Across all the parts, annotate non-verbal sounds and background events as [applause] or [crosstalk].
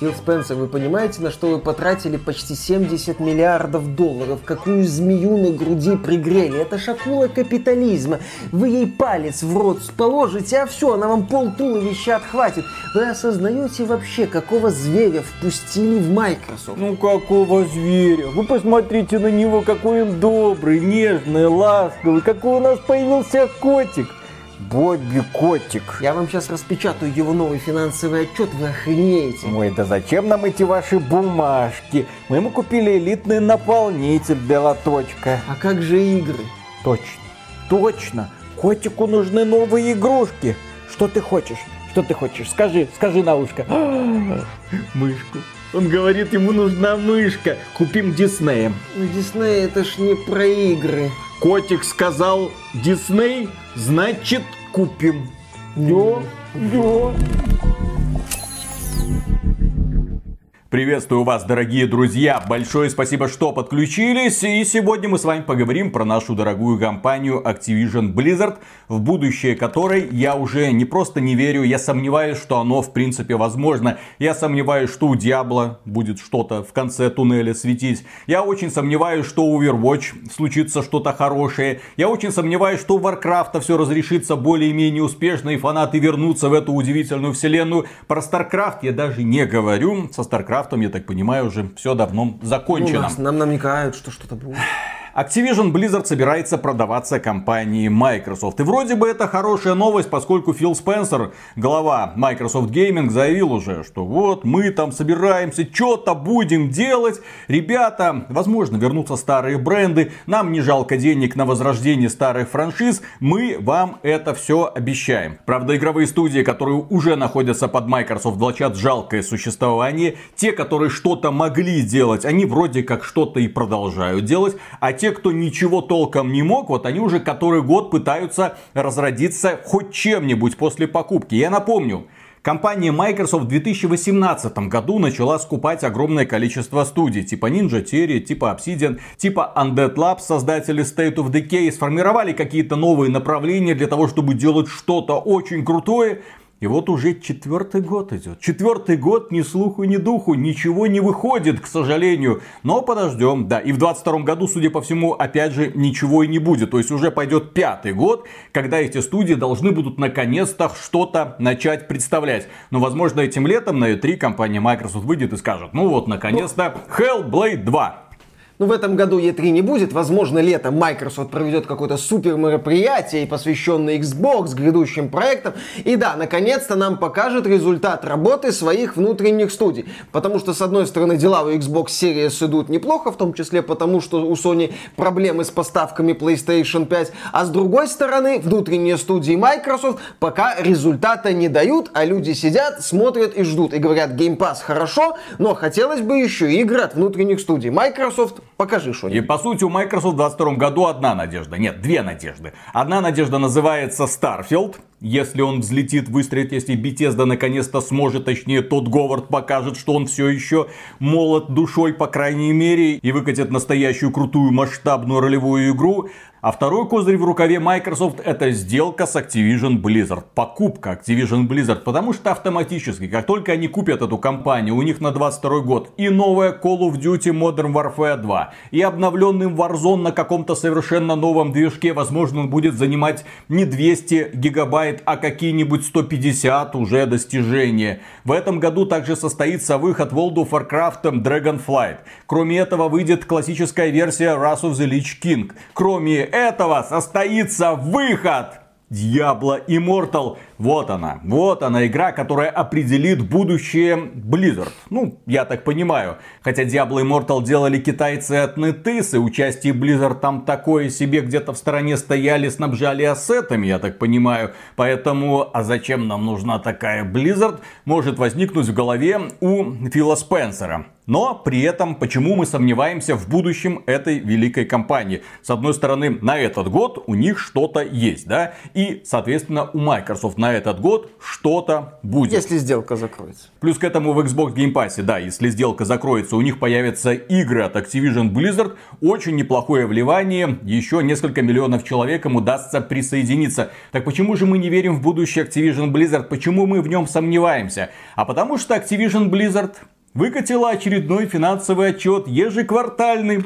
Фил Спенсер, вы понимаете, на что вы потратили почти 70 миллиардов долларов? Какую змею на груди пригрели? Это шакула капитализма. Вы ей палец в рот положите, а все, она вам пол туловища отхватит. Вы осознаете вообще, какого зверя впустили в Microsoft? Ну какого зверя? Вы посмотрите на него, какой он добрый, нежный, ласковый, какой у нас появился котик. Бобби Котик. Я вам сейчас распечатаю его новый финансовый отчет, вы охренеете. Ой, да зачем нам эти ваши бумажки? Мы ему купили элитный наполнитель для лоточка. А как же игры? Точно, точно. Котику нужны новые игрушки. Что ты хочешь? Что ты хочешь? Скажи, скажи на ушко. [gasps] Мышку. Он говорит, ему нужна мышка. Купим Диснеем. Ну, Дисней это ж не про игры. Котик сказал Дисней, значит купим. Йо, йо. Приветствую вас, дорогие друзья! Большое спасибо, что подключились. И сегодня мы с вами поговорим про нашу дорогую компанию Activision Blizzard, в будущее которой я уже не просто не верю, я сомневаюсь, что оно в принципе возможно. Я сомневаюсь, что у Diablo будет что-то в конце туннеля светить. Я очень сомневаюсь, что у Overwatch случится что-то хорошее. Я очень сомневаюсь, что у Warcraft все разрешится более-менее успешно и фанаты вернутся в эту удивительную вселенную. Про StarCraft я даже не говорю. Со StarCraft Warcraft, я так понимаю, уже все давно закончено. Ну, нас, нам намекают, что что-то будет. Activision Blizzard собирается продаваться компании Microsoft. И вроде бы это хорошая новость, поскольку Фил Спенсер, глава Microsoft Gaming, заявил уже, что вот мы там собираемся, что-то будем делать. Ребята, возможно, вернутся старые бренды, нам не жалко денег на возрождение старых франшиз, мы вам это все обещаем. Правда, игровые студии, которые уже находятся под Microsoft, влачат жалкое существование. Те, которые что-то могли делать, они вроде как что-то и продолжают делать, а те, кто ничего толком не мог, вот они уже который год пытаются разродиться хоть чем-нибудь после покупки. Я напомню, Компания Microsoft в 2018 году начала скупать огромное количество студий, типа Ninja Theory, типа Obsidian, типа Undead Labs, создатели State of Decay, сформировали какие-то новые направления для того, чтобы делать что-то очень крутое, и вот уже четвертый год идет. Четвертый год ни слуху, ни духу. Ничего не выходит, к сожалению. Но подождем. Да, и в 22 году, судя по всему, опять же, ничего и не будет. То есть уже пойдет пятый год, когда эти студии должны будут наконец-то что-то начать представлять. Но, возможно, этим летом на E3 компания Microsoft выйдет и скажет, ну вот, наконец-то, Hellblade 2. Ну, в этом году E3 не будет. Возможно, летом Microsoft проведет какое-то супер мероприятие, посвященное Xbox, грядущим проектам. И да, наконец-то нам покажет результат работы своих внутренних студий. Потому что, с одной стороны, дела у Xbox Series идут неплохо, в том числе потому, что у Sony проблемы с поставками PlayStation 5. А с другой стороны, внутренние студии Microsoft пока результата не дают, а люди сидят, смотрят и ждут. И говорят, Game Pass хорошо, но хотелось бы еще игры от внутренних студий. Microsoft Покажи что-нибудь. И по сути у Microsoft в 22 году одна надежда. Нет, две надежды. Одна надежда называется Starfield. Если он взлетит, выстрелит, если Bethesda наконец-то сможет, точнее тот Говард покажет, что он все еще молод душой, по крайней мере, и выкатит настоящую крутую масштабную ролевую игру. А второй козырь в рукаве Microsoft это сделка с Activision Blizzard. Покупка Activision Blizzard. Потому что автоматически, как только они купят эту компанию, у них на 22 год и новая Call of Duty Modern Warfare 2, и обновленный Warzone на каком-то совершенно новом движке, возможно, он будет занимать не 200 гигабайт, а какие-нибудь 150 уже достижения. В этом году также состоится выход World of Warcraft Dragonflight. Кроме этого выйдет классическая версия Wrath of the Lich King. Кроме этого состоится выход Diablo Immortal. Вот она, вот она игра, которая определит будущее Blizzard. Ну, я так понимаю. Хотя Diablo Immortal делали китайцы от NetEase, и участие Blizzard там такое себе где-то в стороне стояли, снабжали ассетами, я так понимаю. Поэтому, а зачем нам нужна такая Blizzard, может возникнуть в голове у Фила Спенсера. Но при этом, почему мы сомневаемся в будущем этой великой компании? С одной стороны, на этот год у них что-то есть, да? И, соответственно, у Microsoft на на этот год что-то будет. Если сделка закроется. Плюс к этому в Xbox Game Pass, да, если сделка закроется, у них появятся игры от Activision Blizzard. Очень неплохое вливание. Еще несколько миллионов человекам удастся присоединиться. Так почему же мы не верим в будущее Activision Blizzard? Почему мы в нем сомневаемся? А потому что Activision Blizzard выкатила очередной финансовый отчет ежеквартальный.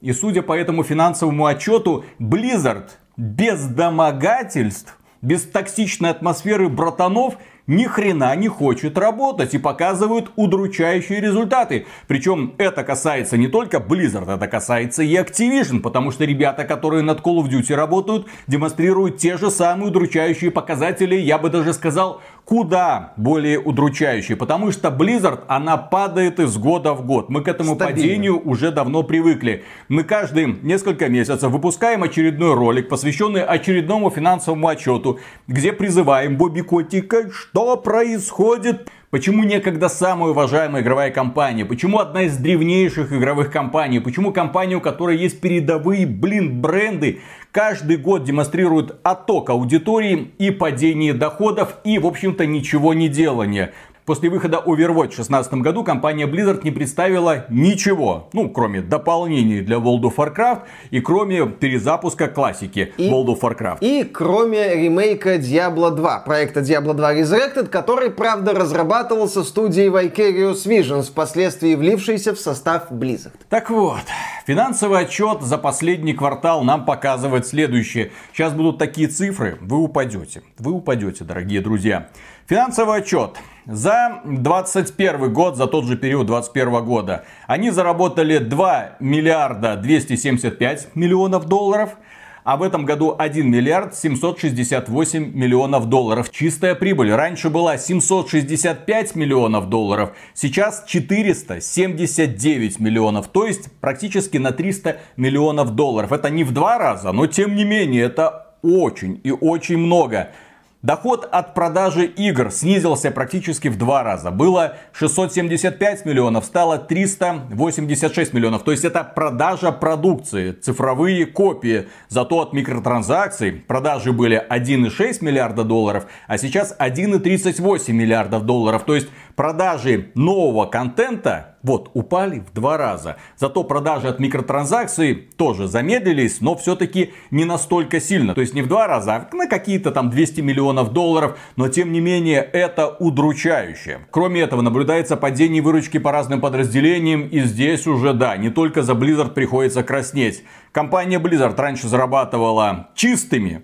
И судя по этому финансовому отчету, Blizzard без домогательств, без токсичной атмосферы братанов ни хрена не хочет работать и показывают удручающие результаты. Причем это касается не только Blizzard, это касается и Activision, потому что ребята, которые над Call of Duty работают, демонстрируют те же самые удручающие показатели, я бы даже сказал, куда более удручающей, потому что Blizzard, она падает из года в год. Мы к этому Стабильно. падению уже давно привыкли. Мы каждые несколько месяцев выпускаем очередной ролик, посвященный очередному финансовому отчету, где призываем Бобби Котика, что происходит Почему некогда самая уважаемая игровая компания? Почему одна из древнейших игровых компаний? Почему компания, у которой есть передовые, блин, бренды, каждый год демонстрирует отток аудитории и падение доходов и, в общем-то, ничего не делания? После выхода Overwatch в 2016 году компания Blizzard не представила ничего, ну, кроме дополнений для World of Warcraft и кроме перезапуска классики и, World of Warcraft. И кроме ремейка Diablo 2, проекта Diablo 2 Resurrected, который, правда, разрабатывался студией Vicarious Visions, впоследствии влившейся в состав Blizzard. Так вот, финансовый отчет за последний квартал нам показывает следующее. Сейчас будут такие цифры, вы упадете. Вы упадете, дорогие друзья. Финансовый отчет. За 21 год, за тот же период 21 года, они заработали 2 миллиарда 275 миллионов долларов. А в этом году 1 миллиард 768 миллионов долларов. Чистая прибыль. Раньше была 765 миллионов долларов, сейчас 479 миллионов. То есть практически на 300 миллионов долларов. Это не в два раза, но тем не менее это очень и очень много. Доход от продажи игр снизился практически в два раза. Было 675 миллионов, стало 386 миллионов. То есть это продажа продукции, цифровые копии. Зато от микротранзакций продажи были 1,6 миллиарда долларов, а сейчас 1,38 миллиардов долларов. То есть продажи нового контента вот, упали в два раза. Зато продажи от микротранзакций тоже замедлились, но все-таки не настолько сильно. То есть не в два раза, а на какие-то там 200 миллионов долларов. Но тем не менее это удручающе. Кроме этого наблюдается падение выручки по разным подразделениям. И здесь уже да, не только за Blizzard приходится краснеть. Компания Blizzard раньше зарабатывала чистыми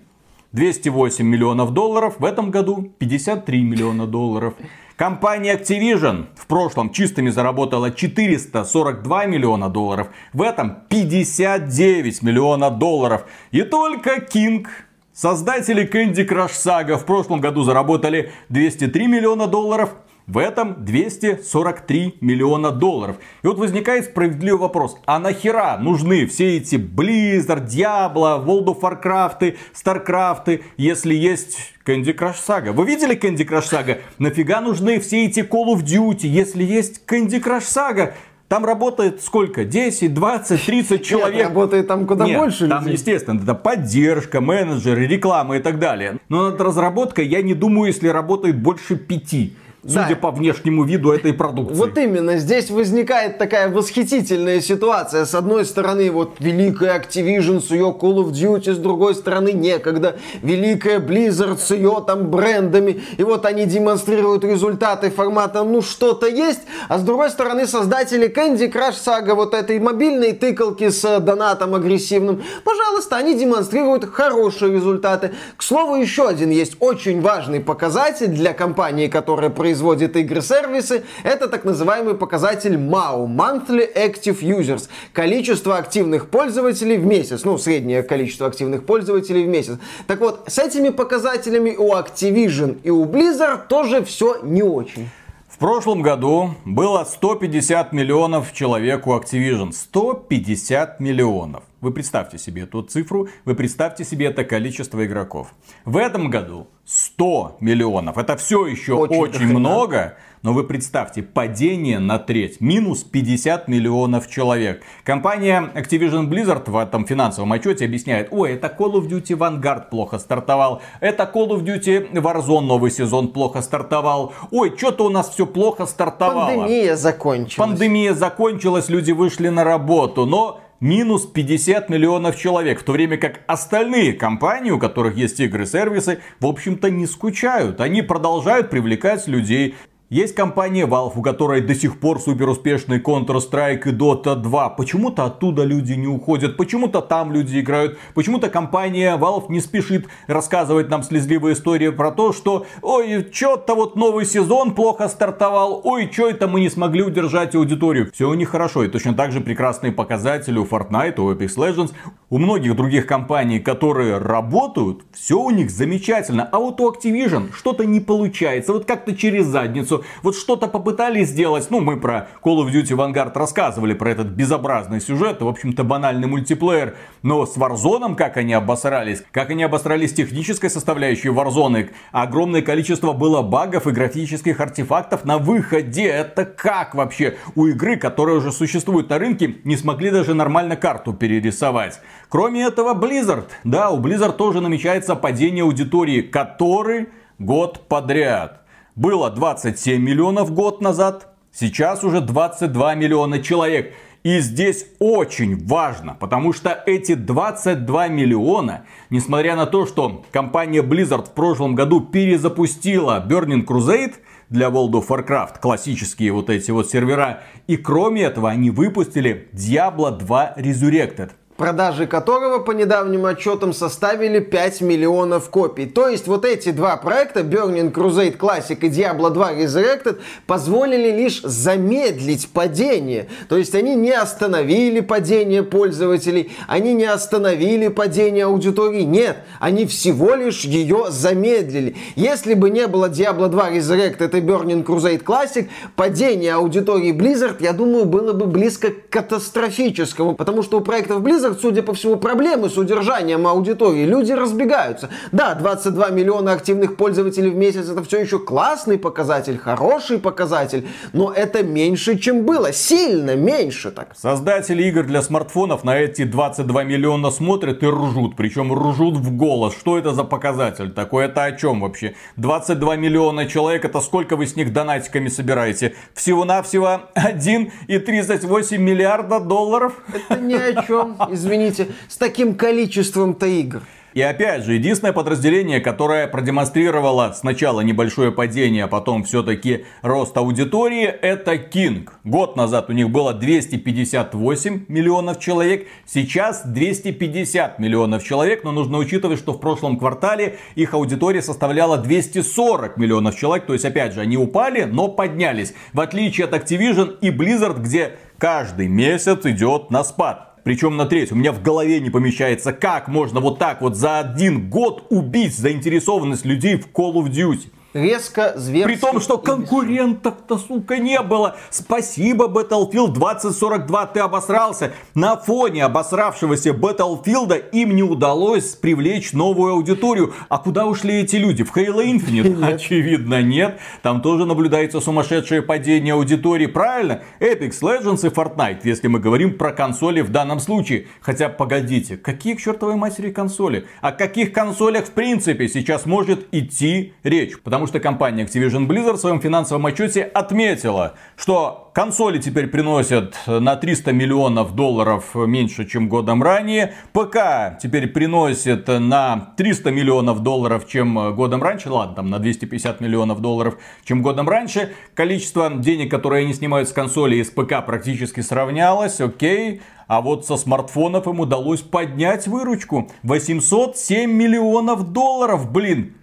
208 миллионов долларов, в этом году 53 миллиона долларов. Компания Activision в прошлом чистыми заработала 442 миллиона долларов, в этом 59 миллионов долларов. И только King Создатели Candy Crush Saga в прошлом году заработали 203 миллиона долларов, в этом 243 миллиона долларов. И вот возникает справедливый вопрос. А нахера нужны все эти Blizzard, Diablo, World of Warcraft, Starcraft, если есть Candy Crush Saga? Вы видели Candy Crush Saga? Нафига нужны все эти Call of Duty, если есть Candy Crush Saga? Там работает сколько? 10, 20, 30 человек. Нет, работает там куда Нет, больше там, людей. естественно, это поддержка, менеджеры, реклама и так далее. Но над разработкой, я не думаю, если работает больше пяти судя да. по внешнему виду этой продукции. Вот именно, здесь возникает такая восхитительная ситуация. С одной стороны, вот великая Activision с ее Call of Duty, с другой стороны, некогда великая Blizzard с ее там брендами. И вот они демонстрируют результаты формата «ну что-то есть», а с другой стороны, создатели Candy Crush Saga, вот этой мобильной тыкалки с донатом агрессивным, пожалуйста, они демонстрируют хорошие результаты. К слову, еще один есть очень важный показатель для компании, которая производит производит игры-сервисы, это так называемый показатель MAU, Monthly Active Users, количество активных пользователей в месяц, ну, среднее количество активных пользователей в месяц. Так вот, с этими показателями у Activision и у Blizzard тоже все не очень. В прошлом году было 150 миллионов человек у Activision. 150 миллионов. Вы представьте себе эту цифру, вы представьте себе это количество игроков. В этом году 100 миллионов. Это все еще очень, очень много. Но вы представьте, падение на треть, минус 50 миллионов человек. Компания Activision Blizzard в этом финансовом отчете объясняет, ой, это Call of Duty Vanguard плохо стартовал, это Call of Duty Warzone новый сезон плохо стартовал, ой, что-то у нас все плохо стартовало. Пандемия закончилась. Пандемия закончилась, люди вышли на работу, но минус 50 миллионов человек, в то время как остальные компании, у которых есть игры-сервисы, в общем-то не скучают. Они продолжают привлекать людей, есть компания Valve, у которой до сих пор супер успешный Counter-Strike и Dota 2. Почему-то оттуда люди не уходят, почему-то там люди играют, почему-то компания Valve не спешит рассказывать нам слезливые истории про то, что ой, что-то вот новый сезон плохо стартовал, ой, что это мы не смогли удержать аудиторию. Все у них хорошо, и точно так же прекрасные показатели у Fortnite, у Apex Legends, у многих других компаний, которые работают, все у них замечательно. А вот у Activision что-то не получается, вот как-то через задницу вот что-то попытались сделать. Ну, мы про Call of Duty Vanguard рассказывали, про этот безобразный сюжет, в общем-то, банальный мультиплеер. Но с Warzone, как они обосрались, как они обосрались технической составляющей Warzone, огромное количество было багов и графических артефактов на выходе. Это как вообще? У игры, которая уже существует на рынке, не смогли даже нормально карту перерисовать. Кроме этого, Blizzard. Да, у Blizzard тоже намечается падение аудитории, который год подряд. Было 27 миллионов год назад, сейчас уже 22 миллиона человек. И здесь очень важно, потому что эти 22 миллиона, несмотря на то, что компания Blizzard в прошлом году перезапустила Burning Crusade для World of Warcraft, классические вот эти вот сервера, и кроме этого они выпустили Diablo 2 Resurrected продажи которого по недавним отчетам составили 5 миллионов копий. То есть вот эти два проекта, Burning Crusade Classic и Diablo 2 Resurrected, позволили лишь замедлить падение. То есть они не остановили падение пользователей, они не остановили падение аудитории. Нет, они всего лишь ее замедлили. Если бы не было Diablo 2 Resurrected и Burning Crusade Classic, падение аудитории Blizzard, я думаю, было бы близко к катастрофическому, потому что у проектов Blizzard Blizzard, судя по всему, проблемы с удержанием аудитории. Люди разбегаются. Да, 22 миллиона активных пользователей в месяц это все еще классный показатель, хороший показатель, но это меньше, чем было. Сильно меньше так. Создатели игр для смартфонов на эти 22 миллиона смотрят и ржут. Причем ржут в голос. Что это за показатель такой? Это о чем вообще? 22 миллиона человек, это сколько вы с них донатиками собираете? Всего-навсего 1,38 миллиарда долларов? Это ни о чем извините, с таким количеством-то игр. И опять же, единственное подразделение, которое продемонстрировало сначала небольшое падение, а потом все-таки рост аудитории, это King. Год назад у них было 258 миллионов человек, сейчас 250 миллионов человек, но нужно учитывать, что в прошлом квартале их аудитория составляла 240 миллионов человек, то есть опять же, они упали, но поднялись. В отличие от Activision и Blizzard, где каждый месяц идет на спад. Причем на треть. У меня в голове не помещается, как можно вот так вот за один год убить заинтересованность людей в Call of Duty резко зверски. При том, что конкурентов-то, сука, не было. Спасибо, Battlefield 2042, ты обосрался. На фоне обосравшегося Battlefield им не удалось привлечь новую аудиторию. А куда ушли эти люди? В Halo Infinite? Нет. Очевидно, нет. Там тоже наблюдается сумасшедшее падение аудитории. Правильно? Apex Legends и Fortnite, если мы говорим про консоли в данном случае. Хотя, погодите, какие к чертовой матери консоли? О каких консолях в принципе сейчас может идти речь? Потому потому что компания Activision Blizzard в своем финансовом отчете отметила, что консоли теперь приносят на 300 миллионов долларов меньше, чем годом ранее. ПК теперь приносит на 300 миллионов долларов, чем годом раньше. Ладно, там на 250 миллионов долларов, чем годом раньше. Количество денег, которые они снимают с консоли и с ПК практически сравнялось. Окей. А вот со смартфонов им удалось поднять выручку. 807 миллионов долларов, блин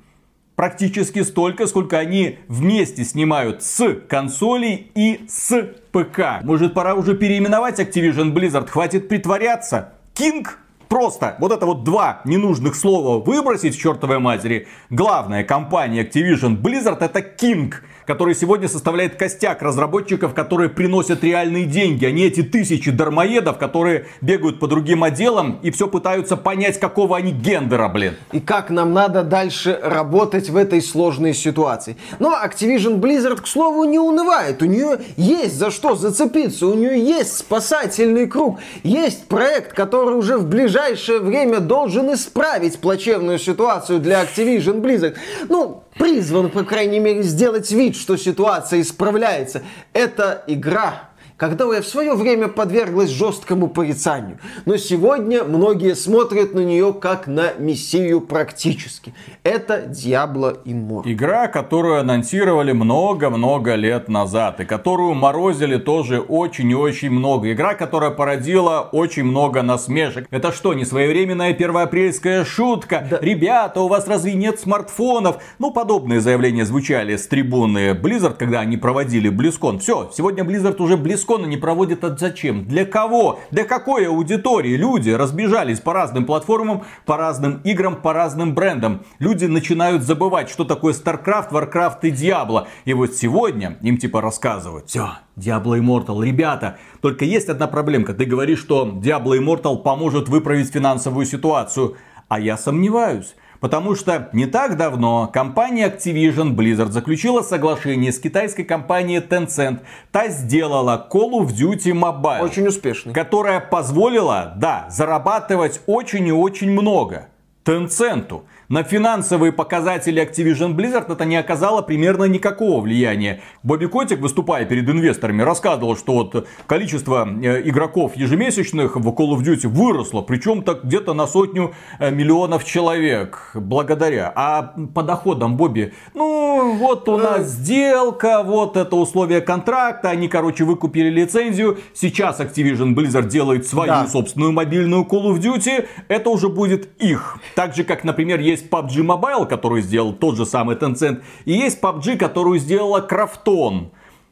практически столько, сколько они вместе снимают с консолей и с ПК. Может пора уже переименовать Activision Blizzard, хватит притворяться. King просто вот это вот два ненужных слова выбросить в чертовой матери. Главная компания Activision Blizzard это King который сегодня составляет костяк разработчиков, которые приносят реальные деньги, а не эти тысячи дармоедов, которые бегают по другим отделам и все пытаются понять, какого они гендера, блин. И как нам надо дальше работать в этой сложной ситуации. Но Activision Blizzard, к слову, не унывает. У нее есть за что зацепиться, у нее есть спасательный круг, есть проект, который уже в ближайшее время должен исправить плачевную ситуацию для Activision Blizzard. Ну, призван, по крайней мере, сделать вид, что ситуация исправляется. Это игра которая в свое время подверглась жесткому порицанию. Но сегодня многие смотрят на нее как на мессию практически. Это Diablo Immortal. Игра, которую анонсировали много-много лет назад. И которую морозили тоже очень и очень много. Игра, которая породила очень много насмешек. Это что, не своевременная первоапрельская шутка? Да. Ребята, у вас разве нет смартфонов? Ну, подобные заявления звучали с трибуны Blizzard, когда они проводили Близкон. Все, сегодня Blizzard уже близко BlizzCon не проводят от зачем? Для кого? Для какой аудитории? Люди разбежались по разным платформам, по разным играм, по разным брендам. Люди начинают забывать, что такое StarCraft, Warcraft и Diablo. И вот сегодня им типа рассказывают. Все, Diablo Immortal. Ребята, только есть одна проблемка. Ты говоришь, что Diablo Immortal поможет выправить финансовую ситуацию. А я сомневаюсь. Потому что не так давно компания Activision Blizzard заключила соглашение с китайской компанией Tencent. Та сделала Call of Duty Mobile. Очень успешный. Которая позволила, да, зарабатывать очень и очень много. Tencent на финансовые показатели Activision Blizzard это не оказало примерно никакого влияния. Бобби Котик, выступая перед инвесторами, рассказывал, что вот количество э, игроков ежемесячных в Call of Duty выросло, причем так где-то на сотню э, миллионов человек благодаря. А по доходам Бобби, ну вот у нас сделка, вот это условие контракта, они, короче, выкупили лицензию, сейчас Activision Blizzard делает свою да. собственную мобильную Call of Duty, это уже будет их. Так же, как, например, есть PUBG Mobile, который сделал тот же самый Tencent, и есть PUBG, которую сделала Крафтон.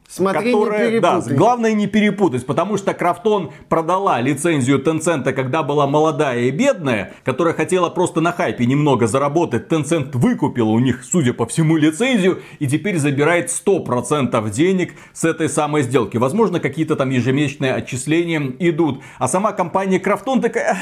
Смотри, которая, не да, главное не перепутать, потому что Крафтон продала лицензию Tencent, когда была молодая и бедная, которая хотела просто на хайпе немного заработать. Tencent выкупила у них, судя по всему, лицензию и теперь забирает 100% денег с этой самой сделки. Возможно, какие-то там ежемесячные отчисления идут. А сама компания Крафтон такая,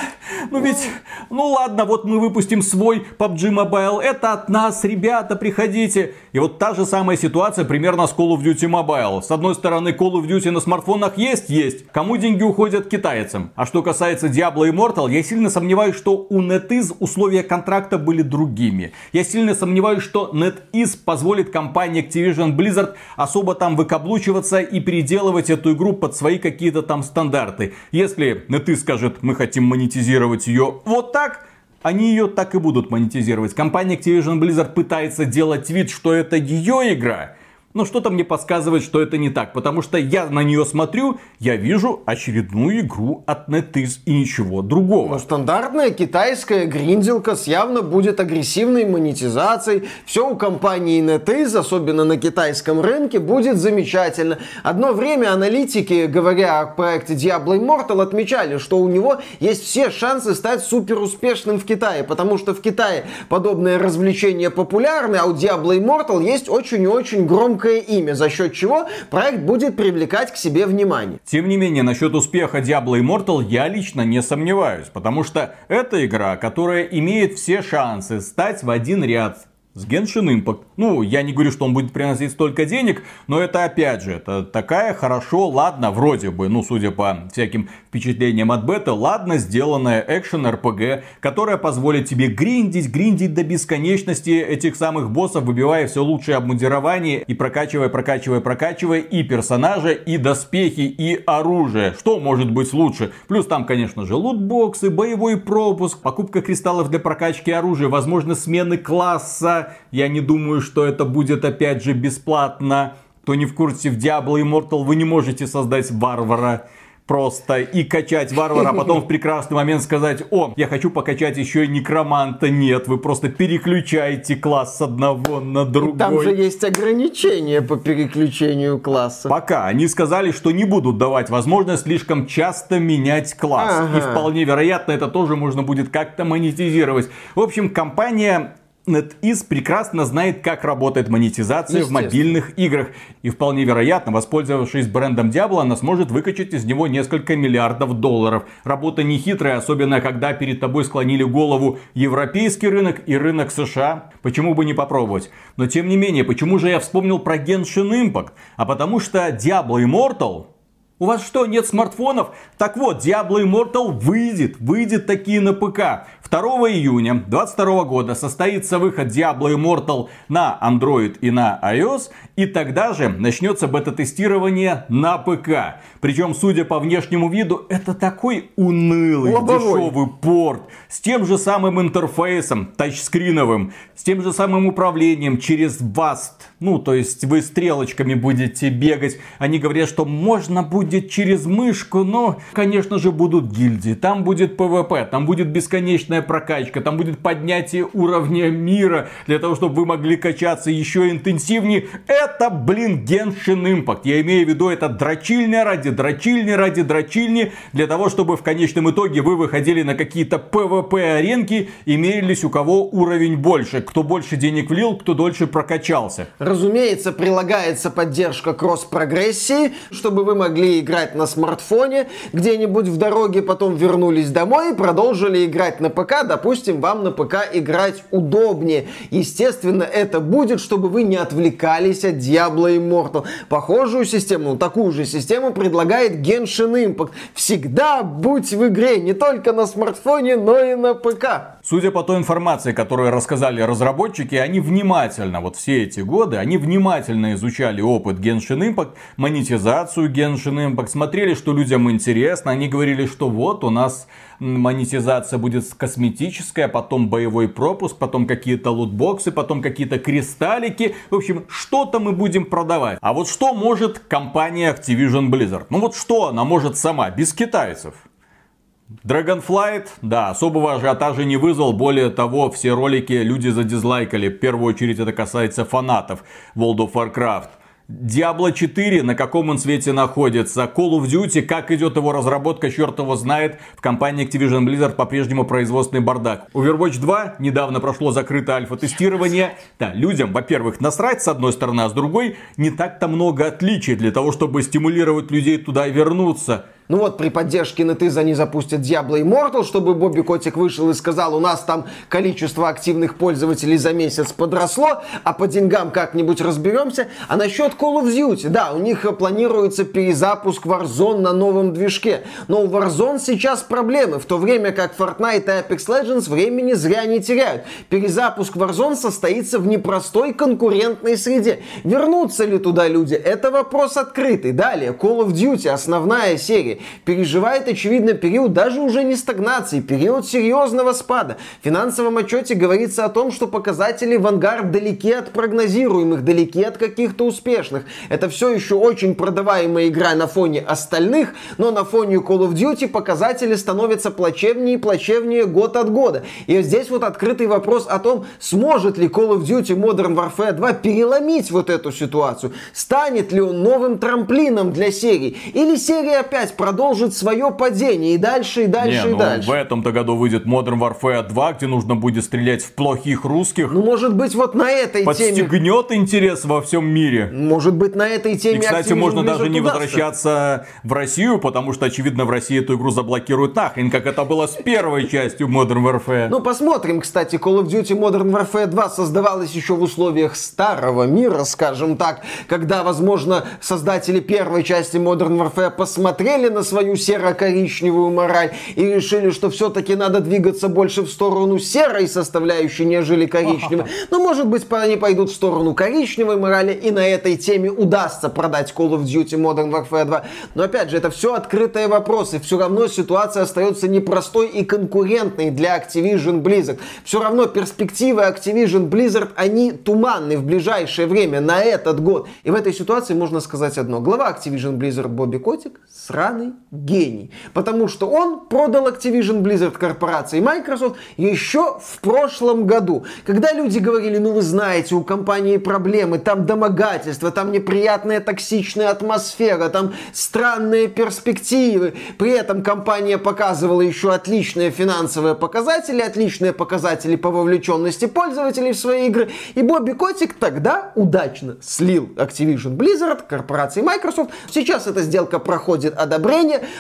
ну ведь, ну ладно, вот мы выпустим свой PUBG Mobile, это от нас, ребята, приходите. И вот та же самая ситуация примерно с Call of Duty Mobile сказал, с одной стороны Call of Duty на смартфонах есть? Есть. Кому деньги уходят? Китайцам. А что касается Diablo Immortal, я сильно сомневаюсь, что у NetEase условия контракта были другими. Я сильно сомневаюсь, что NetEase позволит компании Activision Blizzard особо там выкаблучиваться и переделывать эту игру под свои какие-то там стандарты. Если NetEase скажет, мы хотим монетизировать ее вот так, они ее так и будут монетизировать. Компания Activision Blizzard пытается делать вид, что это ее игра, но что-то мне подсказывает, что это не так, потому что я на нее смотрю, я вижу очередную игру от NetEase и ничего другого. Ну, стандартная китайская гринделка с явно будет агрессивной монетизацией. Все у компании NetEase, особенно на китайском рынке, будет замечательно. Одно время аналитики, говоря о проекте Diablo Immortal, отмечали, что у него есть все шансы стать супер успешным в Китае, потому что в Китае подобное развлечение популярны, а у Diablo Immortal есть очень и очень громкое громкое имя, за счет чего проект будет привлекать к себе внимание. Тем не менее, насчет успеха Diablo Immortal я лично не сомневаюсь, потому что это игра, которая имеет все шансы стать в один ряд с Genshin Impact. Ну, я не говорю, что он будет приносить столько денег, но это опять же, это такая хорошо, ладно, вроде бы, ну, судя по всяким впечатлениям от бета, ладно сделанная экшен RPG, которая позволит тебе гриндить, гриндить до бесконечности этих самых боссов, выбивая все лучшее обмундирование и прокачивая, прокачивая, прокачивая и персонажа, и доспехи, и оружие. Что может быть лучше? Плюс там, конечно же, лутбоксы, боевой пропуск, покупка кристаллов для прокачки оружия, возможно, смены класса, я не думаю, что это будет опять же бесплатно. Кто не в курсе, в Diablo Immortal вы не можете создать варвара. просто и качать варвара, а потом в прекрасный момент сказать, о, я хочу покачать еще и некроманта. Нет, вы просто переключаете класс с одного на другой. Там же есть ограничения по переключению класса. Пока. Они сказали, что не будут давать возможность слишком часто менять класс. Ага. И вполне вероятно, это тоже можно будет как-то монетизировать. В общем, компания NetEase прекрасно знает, как работает монетизация в мобильных играх. И вполне вероятно, воспользовавшись брендом Diablo, она сможет выкачать из него несколько миллиардов долларов. Работа не хитрая, особенно когда перед тобой склонили голову европейский рынок и рынок США. Почему бы не попробовать? Но тем не менее, почему же я вспомнил про Genshin Impact? А потому что Diablo Immortal у вас что, нет смартфонов? Так вот, Diablo Immortal выйдет, выйдет такие на ПК. 2 июня 2022 года состоится выход Diablo Immortal на Android и на iOS. И тогда же начнется бета-тестирование на ПК. Причем, судя по внешнему виду, это такой унылый, Лобовой. дешевый порт. С тем же самым интерфейсом, тачскриновым. С тем же самым управлением через BAST. Ну, то есть вы стрелочками будете бегать. Они говорят, что можно будет через мышку, но, конечно же, будут гильдии. Там будет PvP, там будет бесконечная бесконечная прокачка, там будет поднятие уровня мира, для того, чтобы вы могли качаться еще интенсивнее. Это, блин, Genshin Impact. Я имею в виду, это дрочильня ради дрочильни ради дрочильни, для того, чтобы в конечном итоге вы выходили на какие-то PvP-аренки и мерились у кого уровень больше. Кто больше денег влил, кто дольше прокачался. Разумеется, прилагается поддержка кросс-прогрессии, чтобы вы могли играть на смартфоне где-нибудь в дороге, потом вернулись домой и продолжили играть на ПК ПК, допустим, вам на ПК играть удобнее. Естественно, это будет, чтобы вы не отвлекались от Diablo Immortal. Похожую систему, ну, такую же систему предлагает Genshin Impact. Всегда будь в игре, не только на смартфоне, но и на ПК. Судя по той информации, которую рассказали разработчики, они внимательно, вот все эти годы, они внимательно изучали опыт Genshin Impact, монетизацию Genshin Impact, смотрели, что людям интересно, они говорили, что вот у нас монетизация будет косметическая, потом боевой пропуск, потом какие-то лутбоксы, потом какие-то кристаллики. В общем, что-то мы будем продавать. А вот что может компания Activision Blizzard? Ну вот что она может сама, без китайцев? Dragonflight, да, особого ажиотажа не вызвал. Более того, все ролики люди задизлайкали. В первую очередь это касается фанатов World of Warcraft. Diablo 4, на каком он свете находится. Call of Duty, как идет его разработка, черт его знает. В компании Activision Blizzard по-прежнему производственный бардак. Overwatch 2 недавно прошло закрытое альфа-тестирование. Да, людям, во-первых, насрать с одной стороны, а с другой не так-то много отличий для того, чтобы стимулировать людей туда вернуться. Ну вот, при поддержке NetEase они запустят Diablo Immortal, чтобы Бобби Котик вышел и сказал, у нас там количество активных пользователей за месяц подросло, а по деньгам как-нибудь разберемся. А насчет Call of Duty, да, у них планируется перезапуск Warzone на новом движке. Но у Warzone сейчас проблемы, в то время как Fortnite и Apex Legends времени зря не теряют. Перезапуск Warzone состоится в непростой конкурентной среде. Вернутся ли туда люди? Это вопрос открытый. Далее, Call of Duty, основная серия переживает, очевидно, период даже уже не стагнации, период серьезного спада. В финансовом отчете говорится о том, что показатели Vanguard далеки от прогнозируемых, далеки от каких-то успешных. Это все еще очень продаваемая игра на фоне остальных, но на фоне Call of Duty показатели становятся плачевнее и плачевнее год от года. И здесь вот открытый вопрос о том, сможет ли Call of Duty Modern Warfare 2 переломить вот эту ситуацию. Станет ли он новым трамплином для серии? Или серия опять продолжит свое падение и дальше, и дальше, Не, и ну, дальше. В этом-то году выйдет Modern Warfare 2, где нужно будет стрелять в плохих русских. Ну, может быть, вот на этой Подстегнет теме... Подстегнет интерес во всем мире. Может быть, на этой теме... И, кстати, можно даже не возвращаться в Россию, потому что, очевидно, в России эту игру заблокируют нахрен, как это было с первой частью Modern Warfare. Ну, посмотрим, кстати, Call of Duty Modern Warfare 2 создавалась еще в условиях старого мира, скажем так, когда, возможно, создатели первой части Modern Warfare посмотрели на свою серо-коричневую мораль и решили, что все-таки надо двигаться больше в сторону серой составляющей, нежели коричневой. [laughs] Но, может быть, они пойдут в сторону коричневой морали, и на этой теме удастся продать Call of Duty Modern Warfare 2. Но, опять же, это все открытые вопросы. Все равно ситуация остается непростой и конкурентной для Activision Blizzard. Все равно перспективы Activision Blizzard, они туманны в ближайшее время, на этот год. И в этой ситуации можно сказать одно. Глава Activision Blizzard Бобби Котик сраный сраный гений. Потому что он продал Activision Blizzard корпорации Microsoft еще в прошлом году. Когда люди говорили, ну вы знаете, у компании проблемы, там домогательства, там неприятная токсичная атмосфера, там странные перспективы. При этом компания показывала еще отличные финансовые показатели, отличные показатели по вовлеченности пользователей в свои игры. И Бобби Котик тогда удачно слил Activision Blizzard, корпорации Microsoft. Сейчас эта сделка проходит одобрение,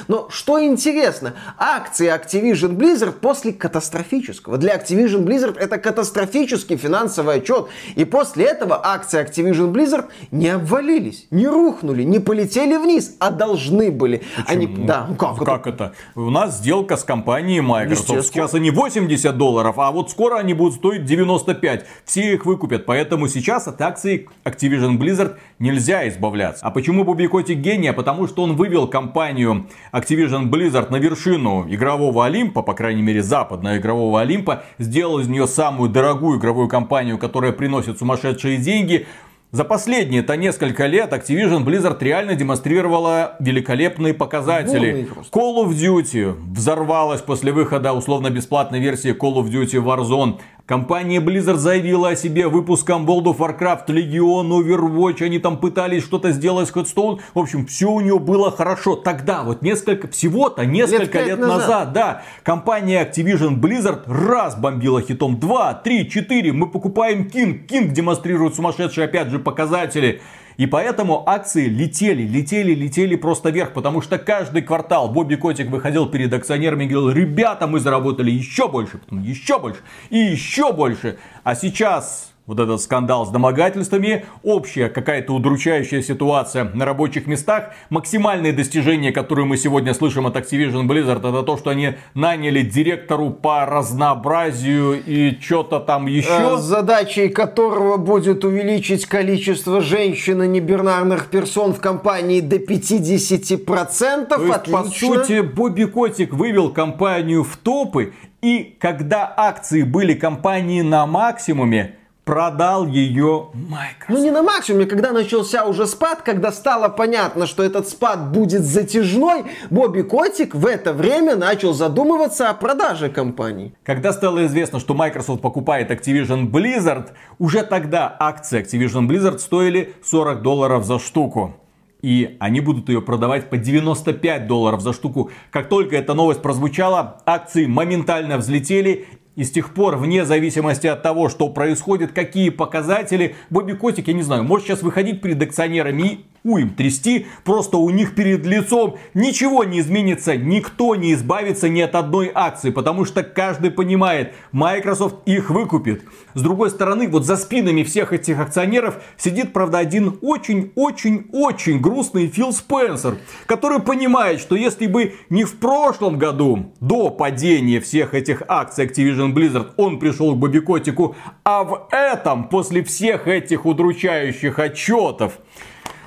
но что интересно, акции Activision Blizzard после катастрофического. Для Activision Blizzard это катастрофический финансовый отчет. И после этого акции Activision Blizzard не обвалились, не рухнули, не полетели вниз, а должны были. Почему? Они, да, ну как, как это? это? У нас сделка с компанией Microsoft. Сейчас они 80 долларов, а вот скоро они будут стоить 95. Все их выкупят. Поэтому сейчас от акций Activision Blizzard нельзя избавляться. А почему Бобби Котик гений? Потому что он вывел компанию Activision Blizzard на вершину игрового Олимпа, по крайней мере западного игрового Олимпа, сделал из нее самую дорогую игровую компанию, которая приносит сумасшедшие деньги, за последние-то несколько лет Activision Blizzard реально демонстрировала великолепные показатели. Call of Duty взорвалась после выхода условно-бесплатной версии Call of Duty Warzone. Компания Blizzard заявила о себе выпуском World of Warcraft, Legion, Overwatch. Они там пытались что-то сделать с Headstone. В общем, все у нее было хорошо. Тогда, вот несколько, всего-то несколько лет, лет назад. назад, да, компания Activision Blizzard раз бомбила хитом 2, 3, 4. Мы покупаем King. King демонстрирует сумасшедшие, опять же, показатели. И поэтому акции летели, летели, летели просто вверх, потому что каждый квартал Бобби Котик выходил перед акционерами и говорил, ребята, мы заработали еще больше, потом еще больше и еще больше. А сейчас вот этот скандал с домогательствами, общая какая-то удручающая ситуация на рабочих местах, максимальные достижения, которые мы сегодня слышим от Activision Blizzard, это то, что они наняли директору по разнообразию и что-то там еще. Э, задачей которого будет увеличить количество женщин и небинарных персон в компании до 50%. То есть, Отлично. по сути, Бобби Котик вывел компанию в топы, и когда акции были компании на максимуме, продал ее Microsoft. Ну не на максимуме, когда начался уже спад, когда стало понятно, что этот спад будет затяжной, Бобби Котик в это время начал задумываться о продаже компании. Когда стало известно, что Microsoft покупает Activision Blizzard, уже тогда акции Activision Blizzard стоили 40 долларов за штуку. И они будут ее продавать по 95 долларов за штуку. Как только эта новость прозвучала, акции моментально взлетели и с тех пор, вне зависимости от того, что происходит, какие показатели, Бобби Котик, я не знаю, может сейчас выходить перед акционерами и уим трясти, просто у них перед лицом ничего не изменится, никто не избавится ни от одной акции, потому что каждый понимает, Microsoft их выкупит. С другой стороны, вот за спинами всех этих акционеров сидит, правда, один очень-очень-очень грустный Фил Спенсер, который понимает, что если бы не в прошлом году, до падения всех этих акций Activision Blizzard, он пришел к Бобби Котику, а в этом, после всех этих удручающих отчетов,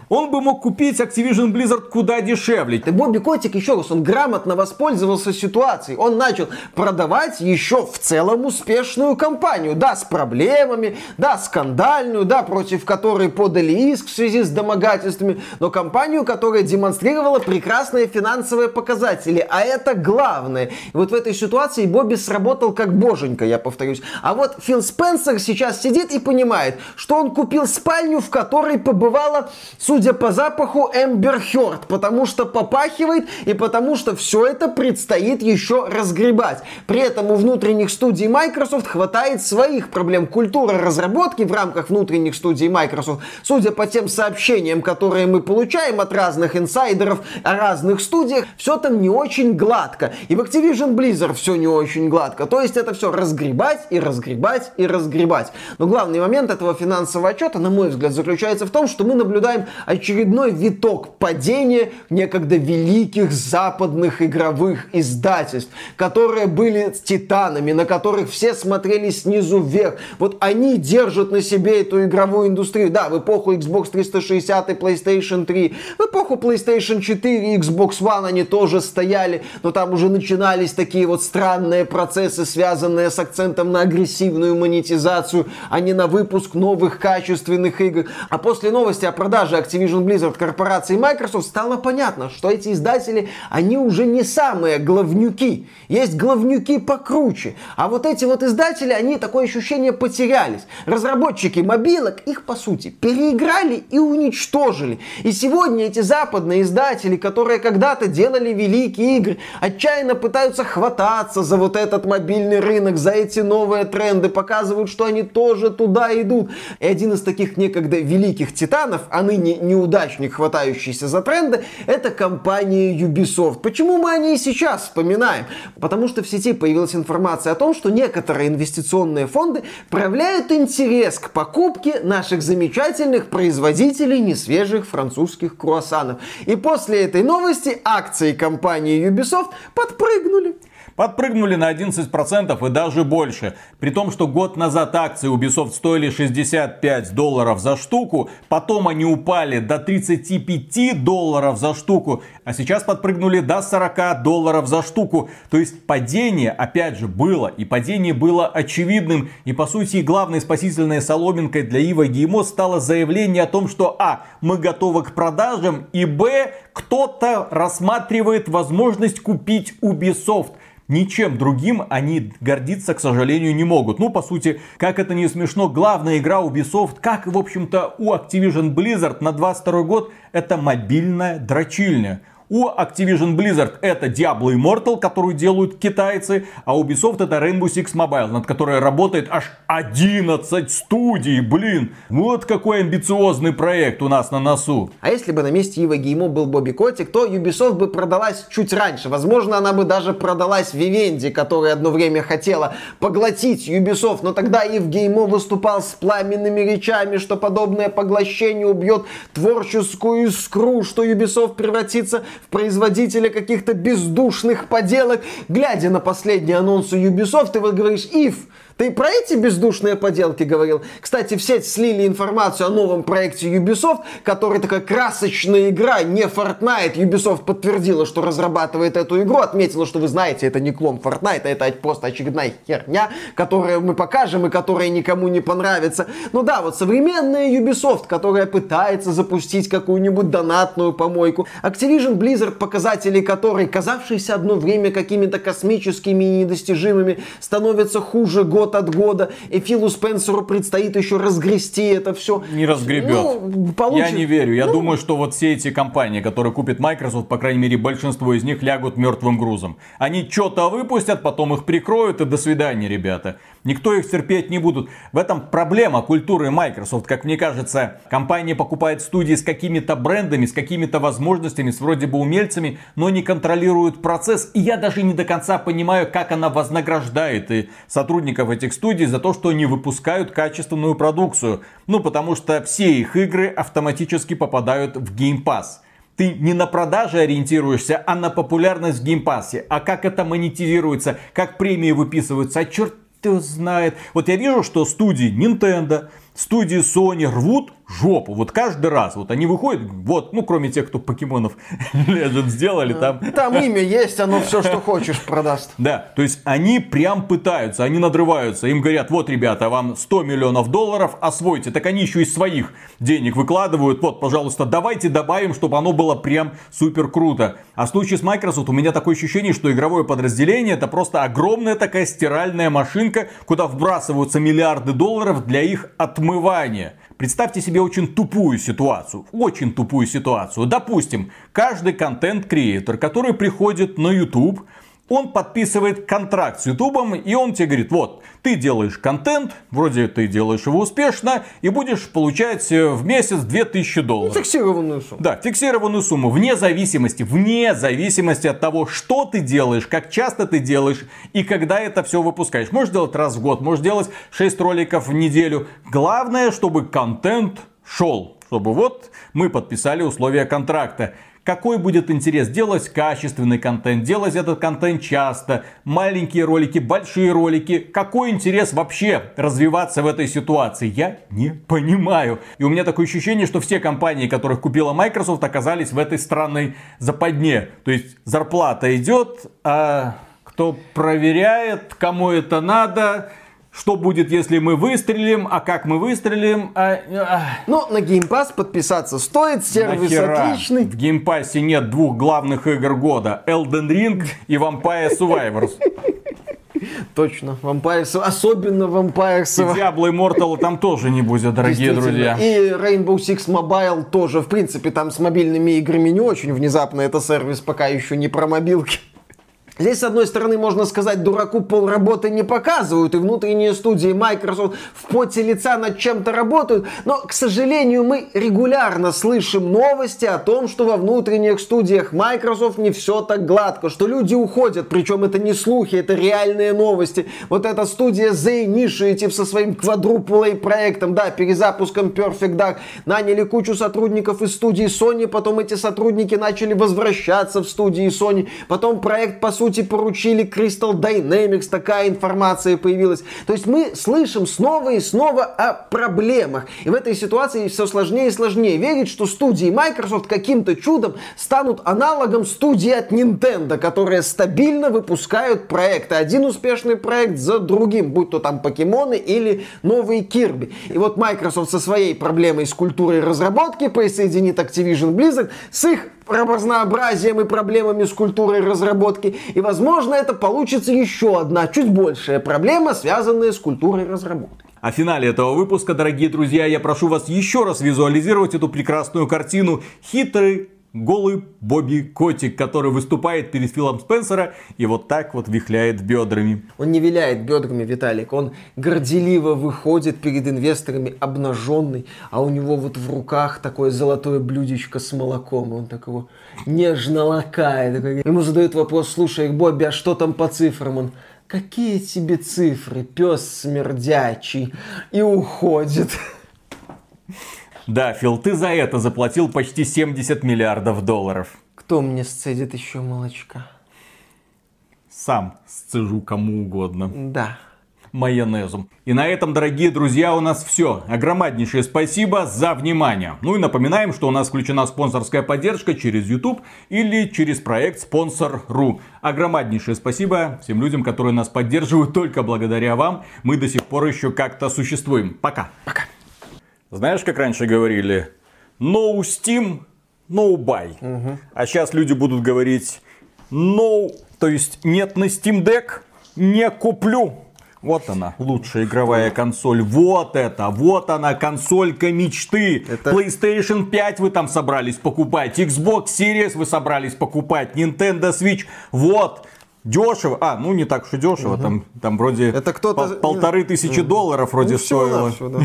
он бы мог купить Activision Blizzard куда дешевле. И Бобби Котик, еще раз, он грамотно воспользовался ситуацией. Он начал продавать еще в целом успешную компанию. Да, с проблемами, да, скандальную, да, против которой подали иск в связи с домогательствами, но компанию, которая демонстрировала прекрасные финансовые показатели. А это главное. И вот в этой ситуации Бобби сработал как боженька, я повторюсь. А вот Фил Спенсер сейчас сидит и понимает, что он купил спальню, в которой побывала, судя судя по запаху, Эмбер Хёрд, потому что попахивает и потому что все это предстоит еще разгребать. При этом у внутренних студий Microsoft хватает своих проблем. Культура разработки в рамках внутренних студий Microsoft, судя по тем сообщениям, которые мы получаем от разных инсайдеров о разных студиях, все там не очень гладко. И в Activision Blizzard все не очень гладко. То есть это все разгребать и разгребать и разгребать. Но главный момент этого финансового отчета, на мой взгляд, заключается в том, что мы наблюдаем очередной виток падения некогда великих западных игровых издательств, которые были титанами, на которых все смотрели снизу вверх. Вот они держат на себе эту игровую индустрию. Да, в эпоху Xbox 360 и PlayStation 3, в эпоху PlayStation 4 и Xbox One они тоже стояли, но там уже начинались такие вот странные процессы, связанные с акцентом на агрессивную монетизацию, а не на выпуск новых качественных игр. А после новости о продаже Activision Activision Blizzard корпорации Microsoft, стало понятно, что эти издатели, они уже не самые главнюки. Есть главнюки покруче. А вот эти вот издатели, они такое ощущение потерялись. Разработчики мобилок их, по сути, переиграли и уничтожили. И сегодня эти западные издатели, которые когда-то делали великие игры, отчаянно пытаются хвататься за вот этот мобильный рынок, за эти новые тренды, показывают, что они тоже туда идут. И один из таких некогда великих титанов, а ныне неудачник, хватающийся за тренды, это компания Ubisoft. Почему мы о ней сейчас вспоминаем? Потому что в сети появилась информация о том, что некоторые инвестиционные фонды проявляют интерес к покупке наших замечательных производителей несвежих французских круассанов. И после этой новости акции компании Ubisoft подпрыгнули подпрыгнули на 11% и даже больше. При том, что год назад акции Ubisoft стоили 65 долларов за штуку, потом они упали до 35 долларов за штуку, а сейчас подпрыгнули до 40 долларов за штуку. То есть падение, опять же, было, и падение было очевидным. И по сути, главной спасительной соломинкой для Ива Геймо стало заявление о том, что а, мы готовы к продажам, и б, кто-то рассматривает возможность купить Ubisoft ничем другим они гордиться, к сожалению, не могут. Ну, по сути, как это не смешно, главная игра Ubisoft, как, в общем-то, у Activision Blizzard на 22 год, это мобильная дрочильня. У Activision Blizzard это Diablo Immortal, которую делают китайцы, а Ubisoft это Rainbow Six Mobile, над которой работает аж 11 студий, блин. Вот какой амбициозный проект у нас на носу. А если бы на месте Ива Геймо был Бобби Котик, то Ubisoft бы продалась чуть раньше. Возможно, она бы даже продалась Vivendi, которая одно время хотела поглотить Ubisoft, но тогда Ив Геймо выступал с пламенными речами, что подобное поглощение убьет творческую искру, что Ubisoft превратится в производителя каких-то бездушных поделок. Глядя на последние анонсы Ubisoft, ты вот говоришь, Ив, ты про эти бездушные поделки говорил? Кстати, в сеть слили информацию о новом проекте Ubisoft, который такая красочная игра, не Fortnite. Ubisoft подтвердила, что разрабатывает эту игру, отметила, что вы знаете, это не клон Fortnite, а это просто очередная херня, которую мы покажем и которая никому не понравится. Ну да, вот современная Ubisoft, которая пытается запустить какую-нибудь донатную помойку. Activision Blizzard, показатели которой, казавшиеся одно время какими-то космическими и недостижимыми, становятся хуже год год от года, и Филу Спенсеру предстоит еще разгрести это все. Не разгребет. Ну, получит... Я не верю. Я ну... думаю, что вот все эти компании, которые купят Microsoft, по крайней мере, большинство из них лягут мертвым грузом. Они что-то выпустят, потом их прикроют, и до свидания, ребята. Никто их терпеть не будут. В этом проблема культуры Microsoft. Как мне кажется, компания покупает студии с какими-то брендами, с какими-то возможностями, с вроде бы умельцами, но не контролирует процесс. И я даже не до конца понимаю, как она вознаграждает и сотрудников этих студий за то, что они выпускают качественную продукцию. Ну, потому что все их игры автоматически попадают в Game Pass ты не на продаже ориентируешься, а на популярность в Game Pass е. А как это монетизируется, как премии выписываются, а черт знает. Вот я вижу, что студии Nintendo, студии Sony рвут жопу. Вот каждый раз. Вот они выходят, вот, ну, кроме тех, кто покемонов [laughs] Legend сделали, там... Там имя есть, оно все, что хочешь, продаст. Да, то есть они прям пытаются, они надрываются. Им говорят, вот, ребята, вам 100 миллионов долларов, освойте. Так они еще из своих денег выкладывают. Вот, пожалуйста, давайте добавим, чтобы оно было прям супер круто. А в случае с Microsoft у меня такое ощущение, что игровое подразделение это просто огромная такая стиральная машинка, куда вбрасываются миллиарды долларов для их отмывания. Представьте себе очень тупую ситуацию. Очень тупую ситуацию. Допустим, каждый контент-креатор, который приходит на YouTube, он подписывает контракт с Ютубом, и он тебе говорит, вот, ты делаешь контент, вроде ты делаешь его успешно, и будешь получать э, в месяц 2000 долларов. Ну, фиксированную сумму. Да, фиксированную сумму, вне зависимости, вне зависимости от того, что ты делаешь, как часто ты делаешь, и когда это все выпускаешь. Можешь делать раз в год, можешь делать 6 роликов в неделю. Главное, чтобы контент шел чтобы вот мы подписали условия контракта. Какой будет интерес? Делать качественный контент, делать этот контент часто, маленькие ролики, большие ролики. Какой интерес вообще развиваться в этой ситуации? Я не понимаю. И у меня такое ощущение, что все компании, которых купила Microsoft, оказались в этой странной западне. То есть зарплата идет, а кто проверяет, кому это надо, что будет, если мы выстрелим, а как мы выстрелим. А, а... Ну, на Game Pass подписаться стоит, сервис Нахера? отличный. В Game Pass нет двух главных игр года. Elden Ring и Vampire Survivors. Точно, Vampires, особенно Vampires. И Diablo Immortal там тоже не будет, дорогие друзья. И Rainbow Six Mobile тоже, в принципе, там с мобильными играми не очень внезапно. Это сервис пока еще не про мобилки. Здесь, с одной стороны, можно сказать, дураку полработы не показывают, и внутренние студии Microsoft в поте лица над чем-то работают, но, к сожалению, мы регулярно слышим новости о том, что во внутренних студиях Microsoft не все так гладко, что люди уходят, причем это не слухи, это реальные новости. Вот эта студия The Initiative со своим A проектом, да, перезапуском Perfect Dark, наняли кучу сотрудников из студии Sony, потом эти сотрудники начали возвращаться в студии Sony, потом проект, по сути, сути, поручили Crystal Dynamics, такая информация появилась. То есть мы слышим снова и снова о проблемах. И в этой ситуации все сложнее и сложнее верить, что студии Microsoft каким-то чудом станут аналогом студии от Nintendo, которые стабильно выпускают проекты. Один успешный проект за другим, будь то там покемоны или новые Кирби. И вот Microsoft со своей проблемой с культурой разработки присоединит Activision Blizzard с их разнообразием и проблемами с культурой разработки. И, возможно, это получится еще одна, чуть большая проблема, связанная с культурой разработки. О финале этого выпуска, дорогие друзья, я прошу вас еще раз визуализировать эту прекрасную картину. Хитрый голый Бобби Котик, который выступает перед Филом Спенсера и вот так вот вихляет бедрами. Он не виляет бедрами, Виталик, он горделиво выходит перед инвесторами обнаженный, а у него вот в руках такое золотое блюдечко с молоком, он такого нежно лакает. Ему задают вопрос, слушай, Бобби, а что там по цифрам? Он, какие тебе цифры, пес смердячий, и уходит. Да, Фил, ты за это заплатил почти 70 миллиардов долларов. Кто мне сцедит еще молочка? Сам сцежу кому угодно. Да майонезом. И на этом, дорогие друзья, у нас все. Огромнейшее спасибо за внимание. Ну и напоминаем, что у нас включена спонсорская поддержка через YouTube или через проект Спонсор.ру. Огромнейшее спасибо всем людям, которые нас поддерживают. Только благодаря вам мы до сих пор еще как-то существуем. Пока. Пока. Знаешь, как раньше говорили? No Steam, no buy. Угу. А сейчас люди будут говорить no, то есть нет на Steam Deck, не куплю. Вот она, лучшая игровая консоль. Вот это, вот она, консолька мечты. Это... PlayStation 5 вы там собрались покупать, Xbox Series вы собрались покупать, Nintendo Switch. Вот, дешево. А, ну не так уж и дешево, угу. там, там вроде это кто-то... полторы тысячи долларов вроде ну, стоило. Все, да.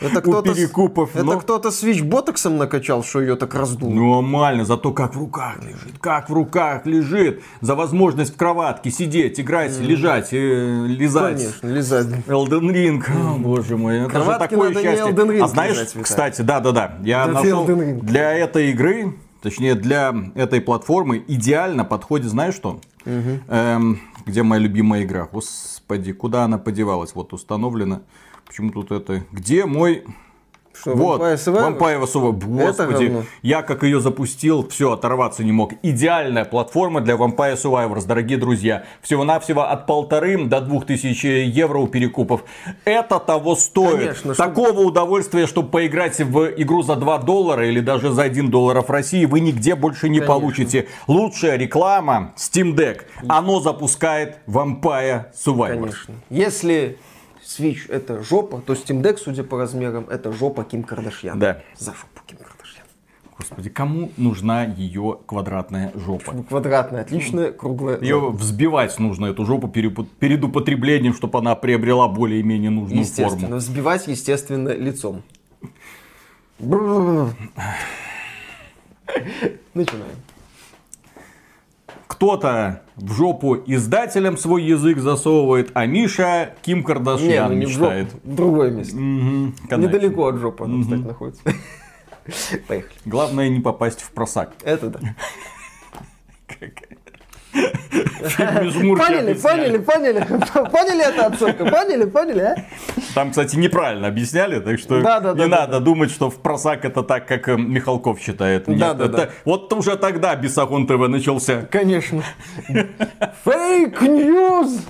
Это кто-то, перекупов. Это но... кто-то свич ботоксом накачал, что ее так раздул. Нормально, зато как в руках лежит, как в руках лежит. За возможность в кроватке сидеть, играть, mm. лежать, э, лизать. Конечно, лизать. Elden Ring, mm. боже мой, это Кроватки же такое счастье. Ring а знаешь, лежать, кстати, да-да-да, я это нашел для этой игры, точнее для этой платформы идеально подходит, знаешь что? Mm-hmm. Эм, где моя любимая игра? Господи, куда она подевалась? Вот установлена. Почему тут это? Где мой что, вот, Vampire Survivor. Господи, я как ее запустил, все, оторваться не мог. Идеальная платформа для Vampire Survivors, дорогие друзья. Всего-навсего от полторы до двух тысяч евро у перекупов. Это того стоит. Конечно, Такого чтобы... удовольствия, чтобы поиграть в игру за 2 доллара или даже за 1 доллар в России, вы нигде больше не Конечно. получите. Лучшая реклама Steam Deck. Оно запускает Vampire Survivors. Конечно. Если Switch это жопа, то Steam Deck, судя по размерам, это жопа Ким Кардашьян. Да. За жопу Ким Кардашьян. Господи, кому нужна ее квадратная жопа? Квадратная, отличная, круглая. Ее взбивать нужно, эту жопу, перед употреблением, чтобы она приобрела более-менее нужную естественно, форму. Взбивать, естественно, лицом. Начинаем кто-то в жопу издателям свой язык засовывает, а Миша Ким Кардашьян не, ну не мечтает. В, жопу, в другое место. Угу, Недалеко от жопы она, угу. кстати, находится. [laughs] Поехали. Главное не попасть в просак. Это да. [laughs] Поняли, поняли, поняли. Поняли это отсылка? Поняли, поняли, а? Там, кстати, неправильно объясняли, так что да, да, не да, надо думать, что в просак это так, как э, Михалков считает. Нет, да, да, это... да. Вот уже тогда Бесогон ТВ начался. Конечно. Фейк-ньюз!